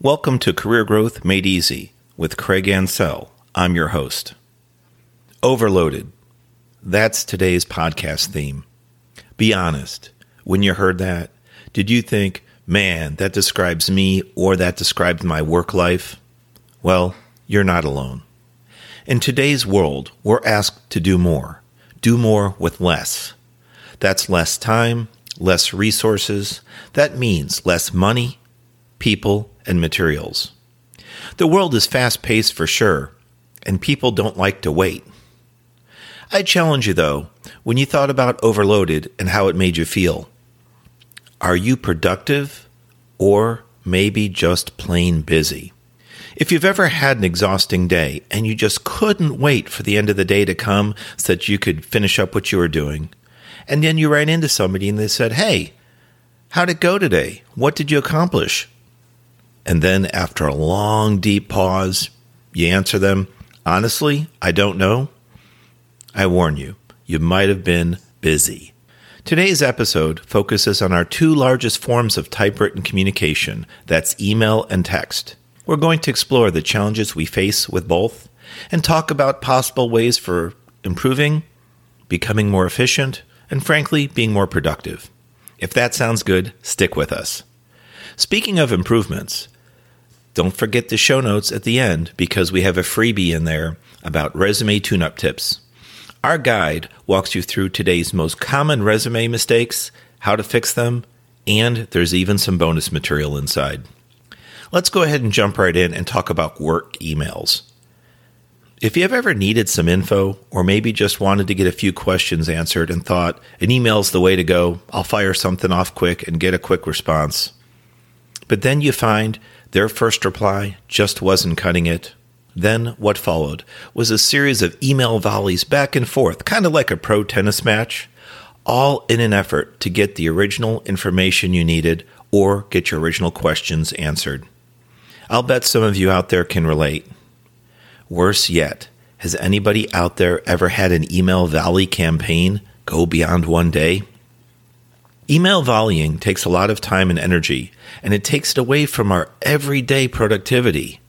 Welcome to Career Growth Made Easy with Craig Ansell. I'm your host. Overloaded. That's today's podcast theme. Be honest. When you heard that, did you think, man, that describes me or that describes my work life? Well, you're not alone. In today's world, we're asked to do more, do more with less. That's less time, less resources. That means less money, people, and materials. The world is fast paced for sure, and people don't like to wait. I challenge you though, when you thought about overloaded and how it made you feel, are you productive or maybe just plain busy? If you've ever had an exhausting day and you just couldn't wait for the end of the day to come so that you could finish up what you were doing, and then you ran into somebody and they said, Hey, how'd it go today? What did you accomplish? And then after a long, deep pause, you answer them, Honestly, I don't know. I warn you, you might have been busy. Today's episode focuses on our two largest forms of typewritten communication that's email and text. We're going to explore the challenges we face with both and talk about possible ways for improving, becoming more efficient, and frankly, being more productive. If that sounds good, stick with us. Speaking of improvements, don't forget the show notes at the end because we have a freebie in there about resume tune up tips. Our guide walks you through today's most common resume mistakes, how to fix them, and there's even some bonus material inside. Let's go ahead and jump right in and talk about work emails. If you have ever needed some info, or maybe just wanted to get a few questions answered and thought an email's the way to go, I'll fire something off quick and get a quick response. But then you find their first reply just wasn't cutting it. Then what followed was a series of email volleys back and forth, kind of like a pro tennis match, all in an effort to get the original information you needed or get your original questions answered. I'll bet some of you out there can relate. Worse yet, has anybody out there ever had an email volley campaign go beyond one day? Email volleying takes a lot of time and energy, and it takes it away from our everyday productivity.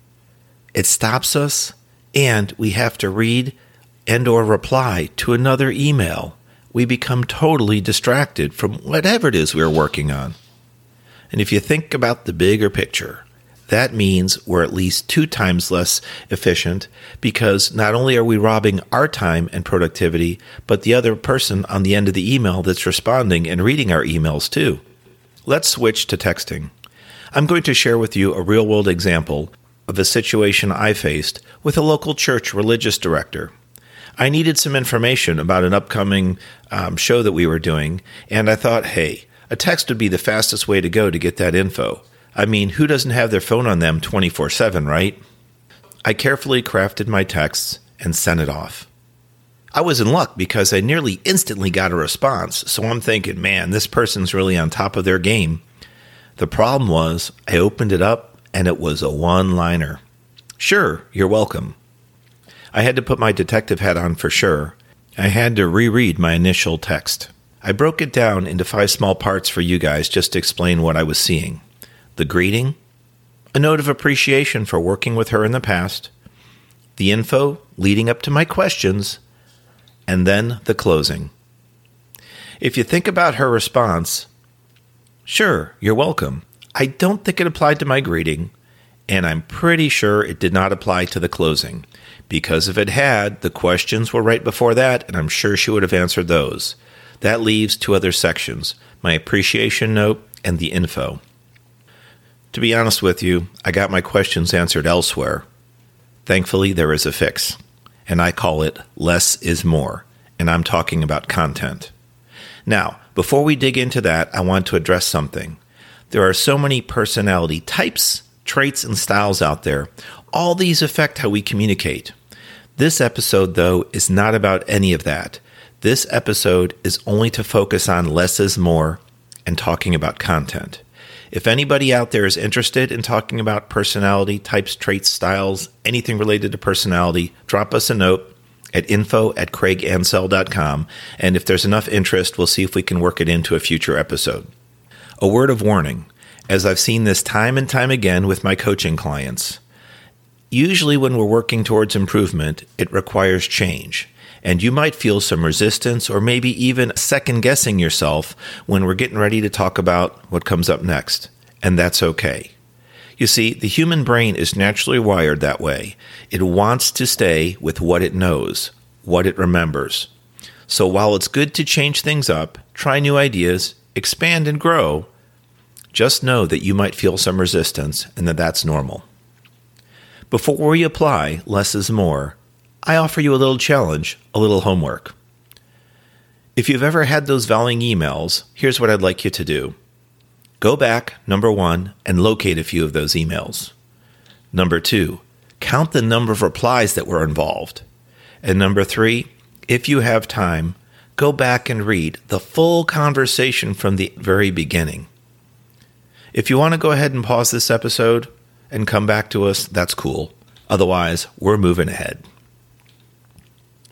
It stops us, and we have to read and or reply to another email. We become totally distracted from whatever it is we're working on. And if you think about the bigger picture, that means we're at least two times less efficient because not only are we robbing our time and productivity, but the other person on the end of the email that's responding and reading our emails too. Let's switch to texting. I'm going to share with you a real world example of a situation I faced with a local church religious director. I needed some information about an upcoming um, show that we were doing, and I thought, hey, a text would be the fastest way to go to get that info. I mean, who doesn't have their phone on them 24 7, right? I carefully crafted my texts and sent it off. I was in luck because I nearly instantly got a response, so I'm thinking, man, this person's really on top of their game. The problem was, I opened it up and it was a one liner. Sure, you're welcome. I had to put my detective hat on for sure. I had to reread my initial text. I broke it down into five small parts for you guys just to explain what I was seeing the greeting, a note of appreciation for working with her in the past, the info leading up to my questions, and then the closing. If you think about her response, sure, you're welcome. I don't think it applied to my greeting, and I'm pretty sure it did not apply to the closing. Because if it had, the questions were right before that, and I'm sure she would have answered those. That leaves two other sections my appreciation note and the info. To be honest with you, I got my questions answered elsewhere. Thankfully, there is a fix, and I call it less is more, and I'm talking about content. Now, before we dig into that, I want to address something. There are so many personality types, traits, and styles out there. All these affect how we communicate. This episode, though, is not about any of that. This episode is only to focus on less is more and talking about content. If anybody out there is interested in talking about personality types, traits, styles, anything related to personality, drop us a note at info at craigansell.com. And if there's enough interest, we'll see if we can work it into a future episode. A word of warning as I've seen this time and time again with my coaching clients. Usually, when we're working towards improvement, it requires change. And you might feel some resistance or maybe even second guessing yourself when we're getting ready to talk about what comes up next. And that's okay. You see, the human brain is naturally wired that way. It wants to stay with what it knows, what it remembers. So while it's good to change things up, try new ideas, expand and grow, just know that you might feel some resistance and that that's normal. Before we apply less is more, I offer you a little challenge, a little homework. If you've ever had those volleying emails, here's what I'd like you to do. Go back, number one, and locate a few of those emails. Number two, count the number of replies that were involved. And number three, if you have time, go back and read the full conversation from the very beginning. If you want to go ahead and pause this episode and come back to us, that's cool. Otherwise, we're moving ahead.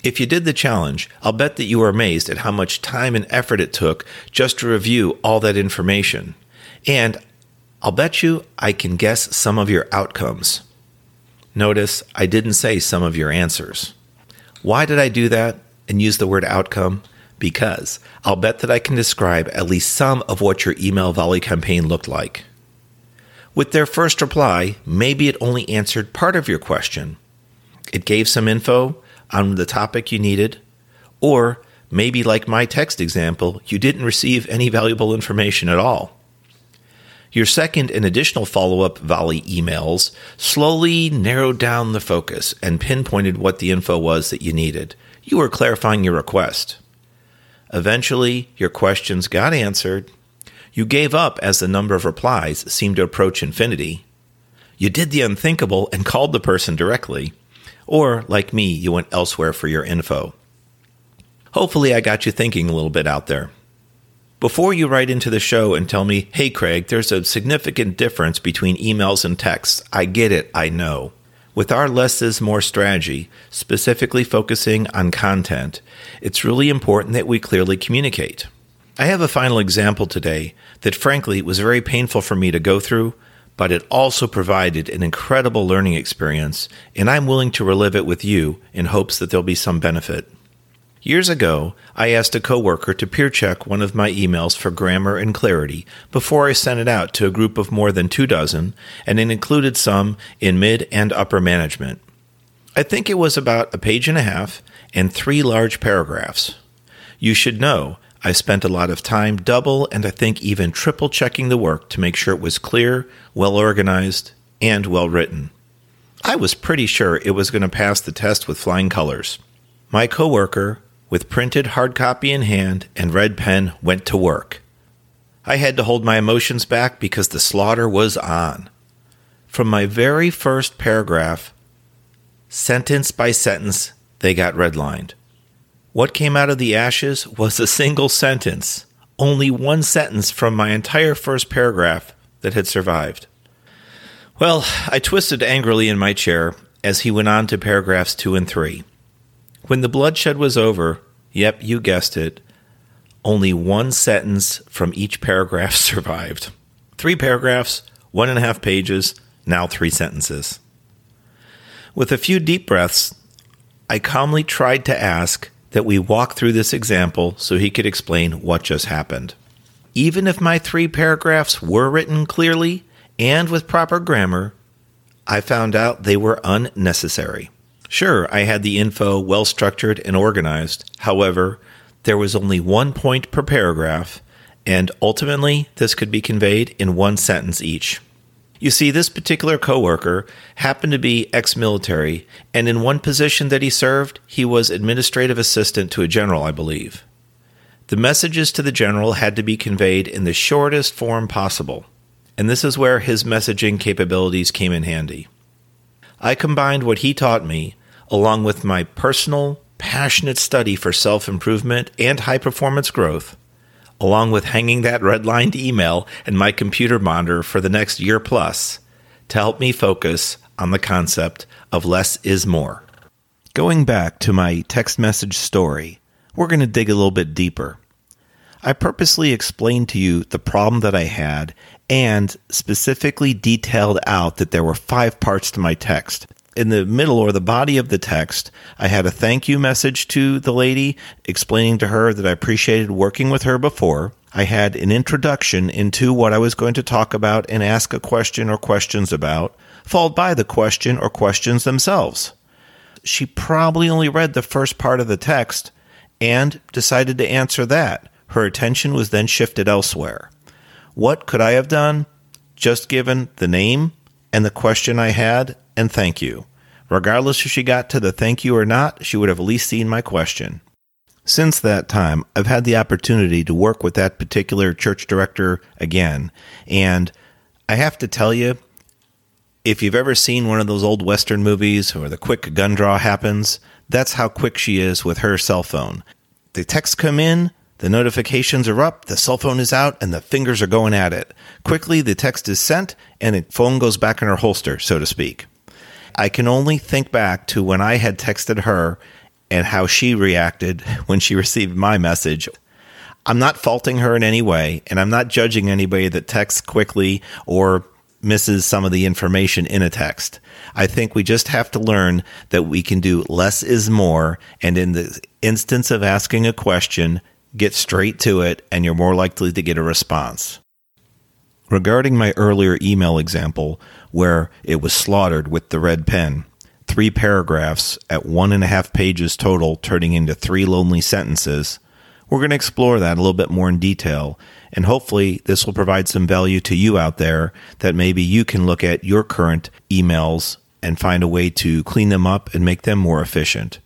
If you did the challenge, I'll bet that you were amazed at how much time and effort it took just to review all that information. And I'll bet you I can guess some of your outcomes. Notice I didn't say some of your answers. Why did I do that and use the word outcome? Because I'll bet that I can describe at least some of what your email volley campaign looked like. With their first reply, maybe it only answered part of your question. It gave some info on the topic you needed, or maybe, like my text example, you didn't receive any valuable information at all. Your second and additional follow up volley emails slowly narrowed down the focus and pinpointed what the info was that you needed. You were clarifying your request. Eventually, your questions got answered. You gave up as the number of replies seemed to approach infinity. You did the unthinkable and called the person directly. Or, like me, you went elsewhere for your info. Hopefully, I got you thinking a little bit out there. Before you write into the show and tell me, hey, Craig, there's a significant difference between emails and texts, I get it, I know. With our less is more strategy, specifically focusing on content, it's really important that we clearly communicate. I have a final example today that frankly was very painful for me to go through, but it also provided an incredible learning experience, and I'm willing to relive it with you in hopes that there'll be some benefit. Years ago, I asked a coworker to peer check one of my emails for grammar and clarity before I sent it out to a group of more than two dozen, and it included some in mid and upper management. I think it was about a page and a half and three large paragraphs. You should know I spent a lot of time double and I think even triple checking the work to make sure it was clear, well organized, and well written. I was pretty sure it was going to pass the test with flying colors. My coworker, with printed hard copy in hand and red pen, went to work. I had to hold my emotions back because the slaughter was on. From my very first paragraph, sentence by sentence, they got redlined. What came out of the ashes was a single sentence, only one sentence from my entire first paragraph that had survived. Well, I twisted angrily in my chair as he went on to paragraphs two and three. When the bloodshed was over, yep, you guessed it, only one sentence from each paragraph survived. Three paragraphs, one and a half pages, now three sentences. With a few deep breaths, I calmly tried to ask that we walk through this example so he could explain what just happened. Even if my three paragraphs were written clearly and with proper grammar, I found out they were unnecessary. Sure, I had the info well structured and organized. However, there was only one point per paragraph, and ultimately, this could be conveyed in one sentence each. You see, this particular coworker happened to be ex military, and in one position that he served, he was administrative assistant to a general, I believe. The messages to the general had to be conveyed in the shortest form possible, and this is where his messaging capabilities came in handy. I combined what he taught me along with my personal, passionate study for self improvement and high performance growth, along with hanging that redlined email in my computer monitor for the next year plus, to help me focus on the concept of less is more. Going back to my text message story, we're going to dig a little bit deeper. I purposely explained to you the problem that I had and specifically detailed out that there were five parts to my text. In the middle or the body of the text, I had a thank you message to the lady explaining to her that I appreciated working with her before. I had an introduction into what I was going to talk about and ask a question or questions about, followed by the question or questions themselves. She probably only read the first part of the text and decided to answer that. Her attention was then shifted elsewhere. What could I have done? Just given the name and the question I had and thank you. Regardless if she got to the thank you or not, she would have at least seen my question. Since that time, I've had the opportunity to work with that particular church director again. And I have to tell you, if you've ever seen one of those old Western movies where the quick gun draw happens, that's how quick she is with her cell phone. The texts come in, the notifications are up, the cell phone is out, and the fingers are going at it. Quickly, the text is sent, and the phone goes back in her holster, so to speak. I can only think back to when I had texted her and how she reacted when she received my message. I'm not faulting her in any way, and I'm not judging anybody that texts quickly or misses some of the information in a text. I think we just have to learn that we can do less is more. And in the instance of asking a question, get straight to it, and you're more likely to get a response. Regarding my earlier email example, where it was slaughtered with the red pen, three paragraphs at one and a half pages total, turning into three lonely sentences, we're going to explore that a little bit more in detail. And hopefully, this will provide some value to you out there that maybe you can look at your current emails and find a way to clean them up and make them more efficient.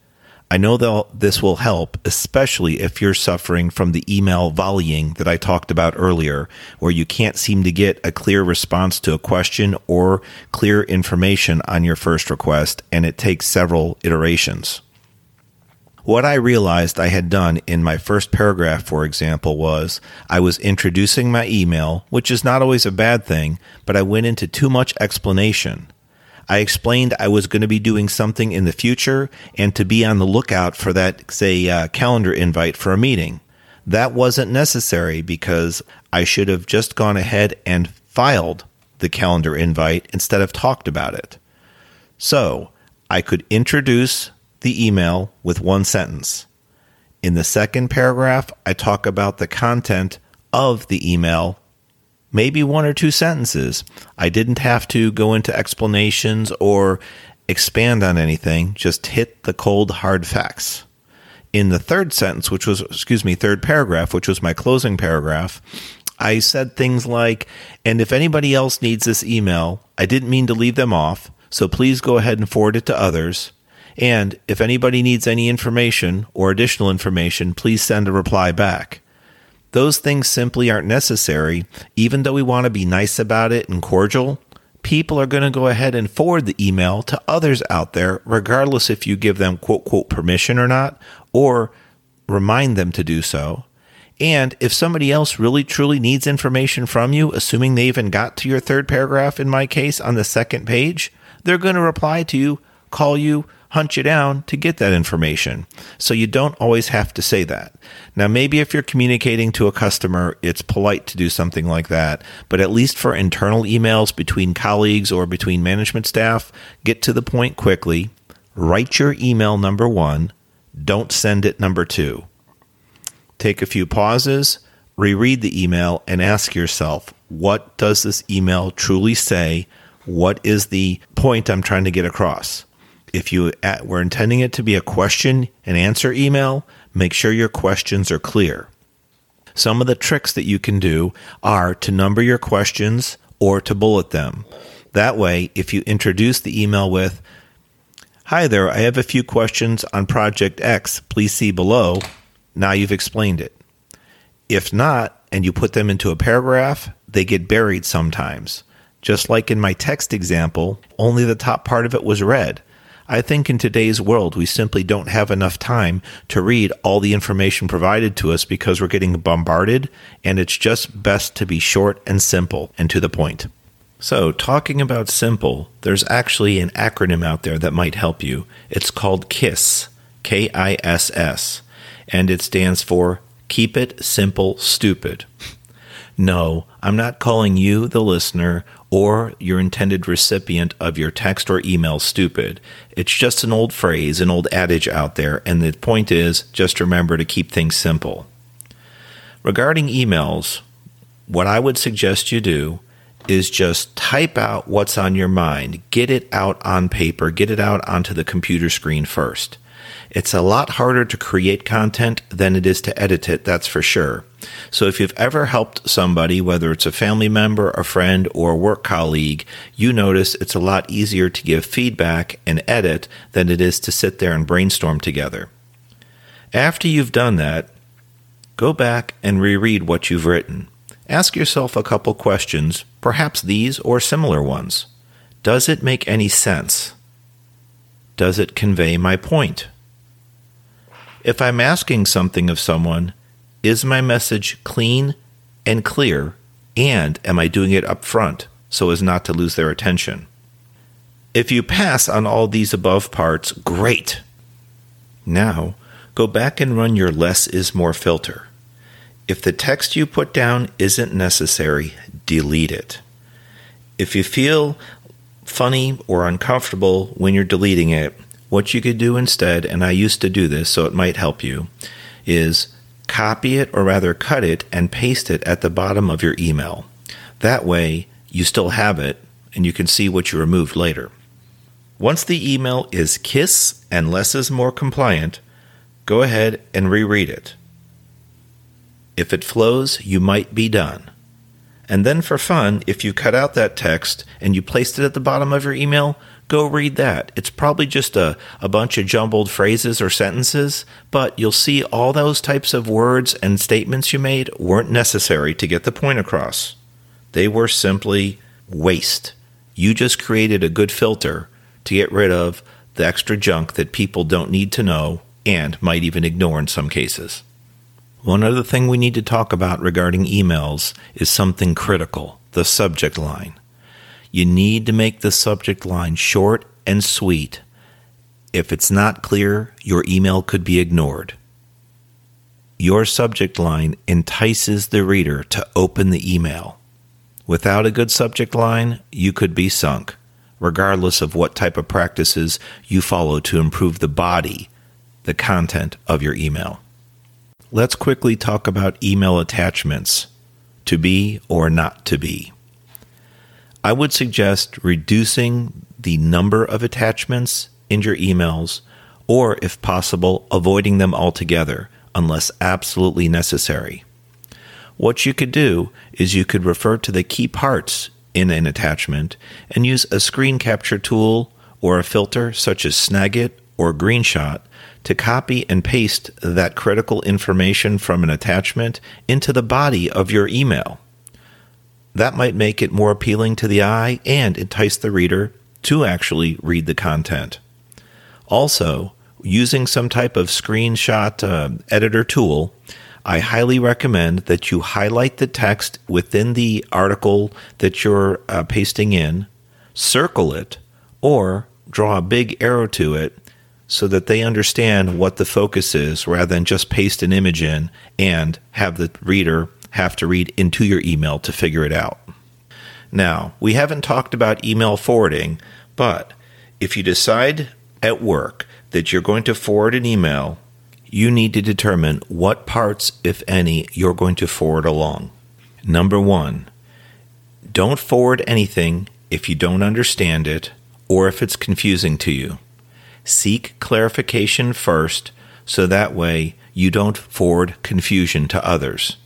I know this will help, especially if you're suffering from the email volleying that I talked about earlier, where you can't seem to get a clear response to a question or clear information on your first request, and it takes several iterations. What I realized I had done in my first paragraph, for example, was I was introducing my email, which is not always a bad thing, but I went into too much explanation. I explained I was going to be doing something in the future and to be on the lookout for that, say, uh, calendar invite for a meeting. That wasn't necessary because I should have just gone ahead and filed the calendar invite instead of talked about it. So I could introduce the email with one sentence. In the second paragraph, I talk about the content of the email, maybe one or two sentences. I didn't have to go into explanations or expand on anything, just hit the cold, hard facts. In the third sentence, which was, excuse me, third paragraph, which was my closing paragraph, I said things like, and if anybody else needs this email, I didn't mean to leave them off, so please go ahead and forward it to others. And if anybody needs any information or additional information, please send a reply back. Those things simply aren't necessary, even though we want to be nice about it and cordial. People are going to go ahead and forward the email to others out there, regardless if you give them quote, quote, permission or not, or remind them to do so. And if somebody else really truly needs information from you, assuming they even got to your third paragraph in my case on the second page, they're going to reply to you, call you, hunt you down to get that information. So you don't always have to say that. Now, maybe if you're communicating to a customer, it's polite to do something like that. But at least for internal emails between colleagues or between management staff, get to the point quickly. Write your email number one. Don't send it number two. Take a few pauses, reread the email, and ask yourself, what does this email truly say? What is the point I'm trying to get across? If you uh, were intending it to be a question and answer email, make sure your questions are clear. Some of the tricks that you can do are to number your questions or to bullet them. That way, if you introduce the email with, Hi there, I have a few questions on Project X, please see below, now you've explained it. If not, and you put them into a paragraph, they get buried sometimes. Just like in my text example, only the top part of it was read. I think in today's world, we simply don't have enough time to read all the information provided to us because we're getting bombarded, and it's just best to be short and simple and to the point. So, talking about simple, there's actually an acronym out there that might help you. It's called KISS, K I S S, and it stands for Keep It Simple Stupid. No, I'm not calling you, the listener, or your intended recipient of your text or email stupid. It's just an old phrase, an old adage out there, and the point is just remember to keep things simple. Regarding emails, what I would suggest you do is just type out what's on your mind, get it out on paper, get it out onto the computer screen first. It's a lot harder to create content than it is to edit it, that's for sure. So if you've ever helped somebody, whether it's a family member, a friend, or a work colleague, you notice it's a lot easier to give feedback and edit than it is to sit there and brainstorm together. After you've done that, go back and reread what you've written. Ask yourself a couple questions, perhaps these or similar ones. Does it make any sense? Does it convey my point? If I'm asking something of someone, is my message clean and clear, and am I doing it up front so as not to lose their attention? If you pass on all these above parts, great. Now, go back and run your less is more filter. If the text you put down isn't necessary, delete it. If you feel funny or uncomfortable when you're deleting it, what you could do instead, and I used to do this so it might help you, is copy it or rather cut it and paste it at the bottom of your email. That way, you still have it and you can see what you removed later. Once the email is KISS and less is more compliant, go ahead and reread it. If it flows, you might be done. And then for fun, if you cut out that text and you placed it at the bottom of your email, go read that. It's probably just a, a bunch of jumbled phrases or sentences, but you'll see all those types of words and statements you made weren't necessary to get the point across. They were simply waste. You just created a good filter to get rid of the extra junk that people don't need to know and might even ignore in some cases. One other thing we need to talk about regarding emails is something critical the subject line. You need to make the subject line short and sweet. If it's not clear, your email could be ignored. Your subject line entices the reader to open the email. Without a good subject line, you could be sunk, regardless of what type of practices you follow to improve the body, the content of your email. Let's quickly talk about email attachments to be or not to be. I would suggest reducing the number of attachments in your emails, or if possible, avoiding them altogether unless absolutely necessary. What you could do is you could refer to the key parts in an attachment and use a screen capture tool or a filter such as Snagit or Greenshot to copy and paste that critical information from an attachment into the body of your email. That might make it more appealing to the eye and entice the reader to actually read the content. Also, using some type of screenshot uh, editor tool, I highly recommend that you highlight the text within the article that you're uh, pasting in, circle it, or draw a big arrow to it so that they understand what the focus is rather than just paste an image in and have the reader have to read into your email to figure it out. Now, we haven't talked about email forwarding, but if you decide at work that you're going to forward an email, you need to determine what parts, if any, you're going to forward along. Number one, don't forward anything if you don't understand it or if it's confusing to you. Seek clarification first so that way you don't forward confusion to others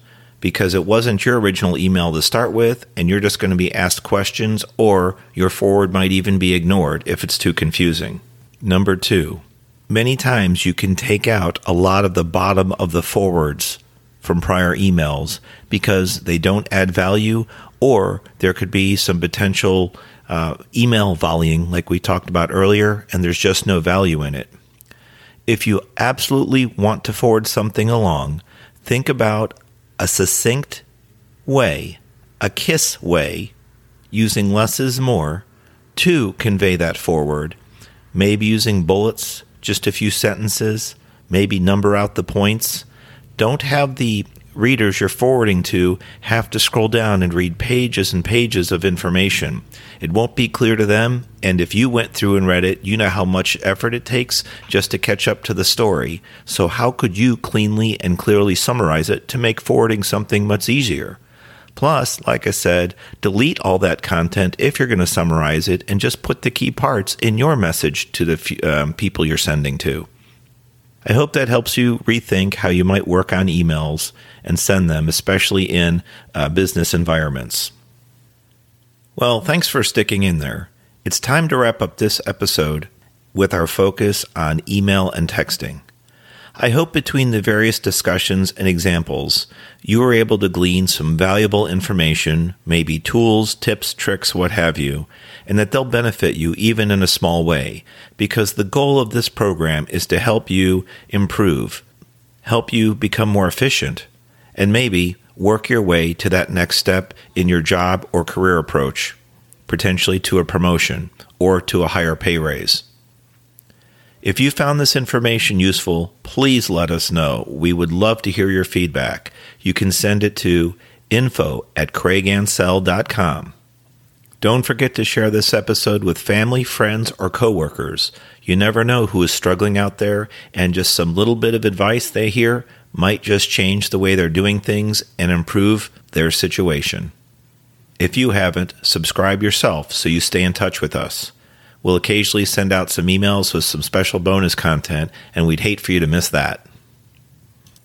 because it wasn't your original email to start with, and you're just going to be asked questions, or your forward might even be ignored if it's too confusing. Number two, many times you can take out a lot of the bottom of the forwards from prior emails because they don't add value, or there could be some potential uh, email volleying, like we talked about earlier, and there's just no value in it. If you absolutely want to forward something along, think about a succinct way, a kiss way, using less is more to convey that forward. Maybe using bullets, just a few sentences, maybe number out the points. Don't have the readers you're forwarding to have to scroll down and read pages and pages of information. It won't be clear to them, and if you went through and read it, you know how much effort it takes just to catch up to the story. So, how could you cleanly and clearly summarize it to make forwarding something much easier? Plus, like I said, delete all that content if you're going to summarize it and just put the key parts in your message to the um, people you're sending to. I hope that helps you rethink how you might work on emails and send them, especially in uh, business environments. Well, thanks for sticking in there. It's time to wrap up this episode with our focus on email and texting. I hope between the various discussions and examples, you are able to glean some valuable information, maybe tools, tips, tricks, what have you, and that they'll benefit you even in a small way, because the goal of this program is to help you improve, help you become more efficient, and maybe work your way to that next step in your job or career approach, potentially to a promotion or to a higher pay raise. If you found this information useful, please let us know. We would love to hear your feedback. You can send it to info at craigansell.com. Don't forget to share this episode with family, friends, or coworkers. You never know who is struggling out there, and just some little bit of advice they hear might just change the way they're doing things and improve their situation. If you haven't, subscribe yourself so you stay in touch with us. We'll occasionally send out some emails with some special bonus content, and we'd hate for you to miss that.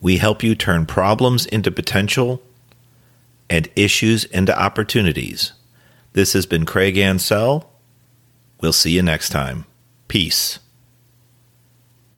We help you turn problems into potential and issues into opportunities. This has been Craig Ansell. We'll see you next time. Peace.